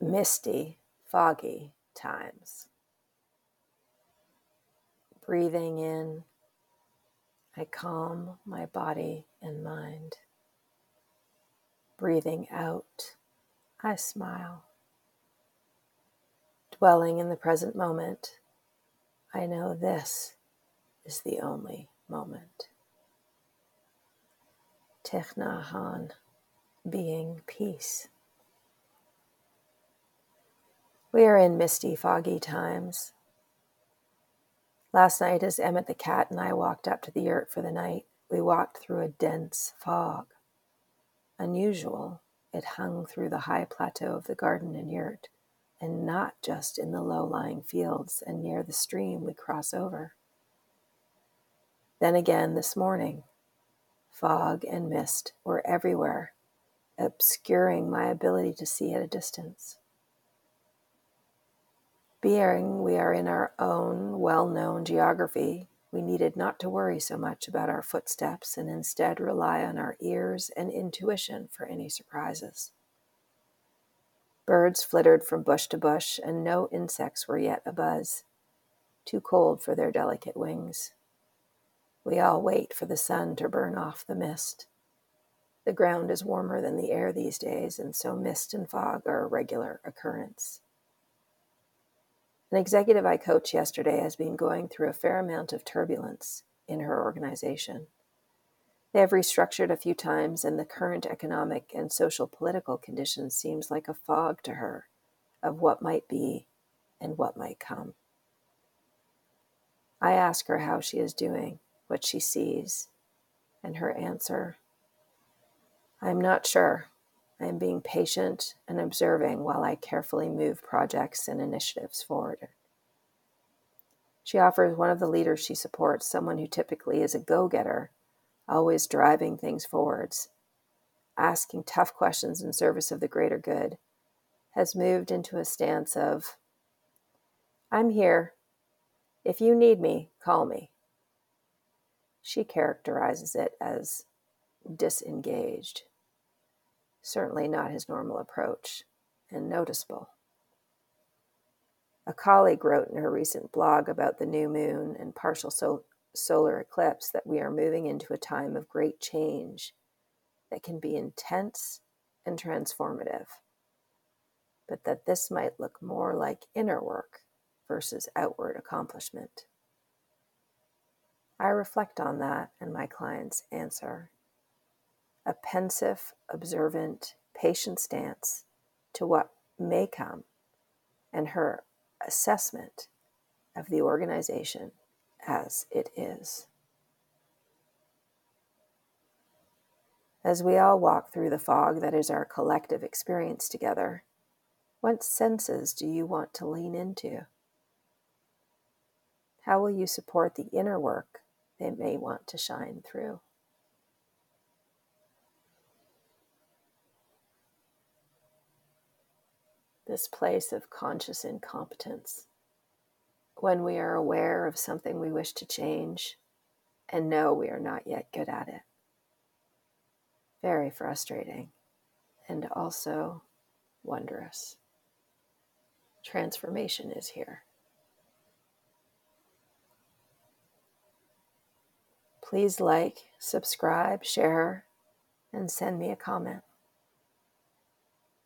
misty, foggy times. Breathing in, I calm my body and mind. Breathing out, I smile. Dwelling in the present moment, I know this is the only moment. Hanh, being peace. We are in misty, foggy times. Last night, as Emmett the cat and I walked up to the yurt for the night, we walked through a dense fog. Unusual, it hung through the high plateau of the garden and yurt, and not just in the low lying fields and near the stream we cross over. Then again this morning, fog and mist were everywhere, obscuring my ability to see at a distance. Being we are in our own well known geography, we needed not to worry so much about our footsteps and instead rely on our ears and intuition for any surprises. Birds flittered from bush to bush, and no insects were yet abuzz, too cold for their delicate wings. We all wait for the sun to burn off the mist. The ground is warmer than the air these days, and so mist and fog are a regular occurrence. An executive I coached yesterday has been going through a fair amount of turbulence in her organization. They have restructured a few times, and the current economic and social political conditions seems like a fog to her of what might be and what might come. I ask her how she is doing, what she sees, and her answer I'm not sure. I am being patient and observing while I carefully move projects and initiatives forward. She offers one of the leaders she supports, someone who typically is a go getter, always driving things forwards, asking tough questions in service of the greater good, has moved into a stance of, I'm here. If you need me, call me. She characterizes it as disengaged certainly not his normal approach, and noticeable. A colleague wrote in her recent blog about the new moon and partial sol- solar eclipse that we are moving into a time of great change that can be intense and transformative, but that this might look more like inner work versus outward accomplishment. I reflect on that and my client's answer a pensive, observant, patient stance to what may come and her assessment of the organization as it is. As we all walk through the fog that is our collective experience together, what senses do you want to lean into? How will you support the inner work they may want to shine through? This place of conscious incompetence. When we are aware of something we wish to change and know we are not yet good at it. Very frustrating and also wondrous. Transformation is here. Please like, subscribe, share, and send me a comment.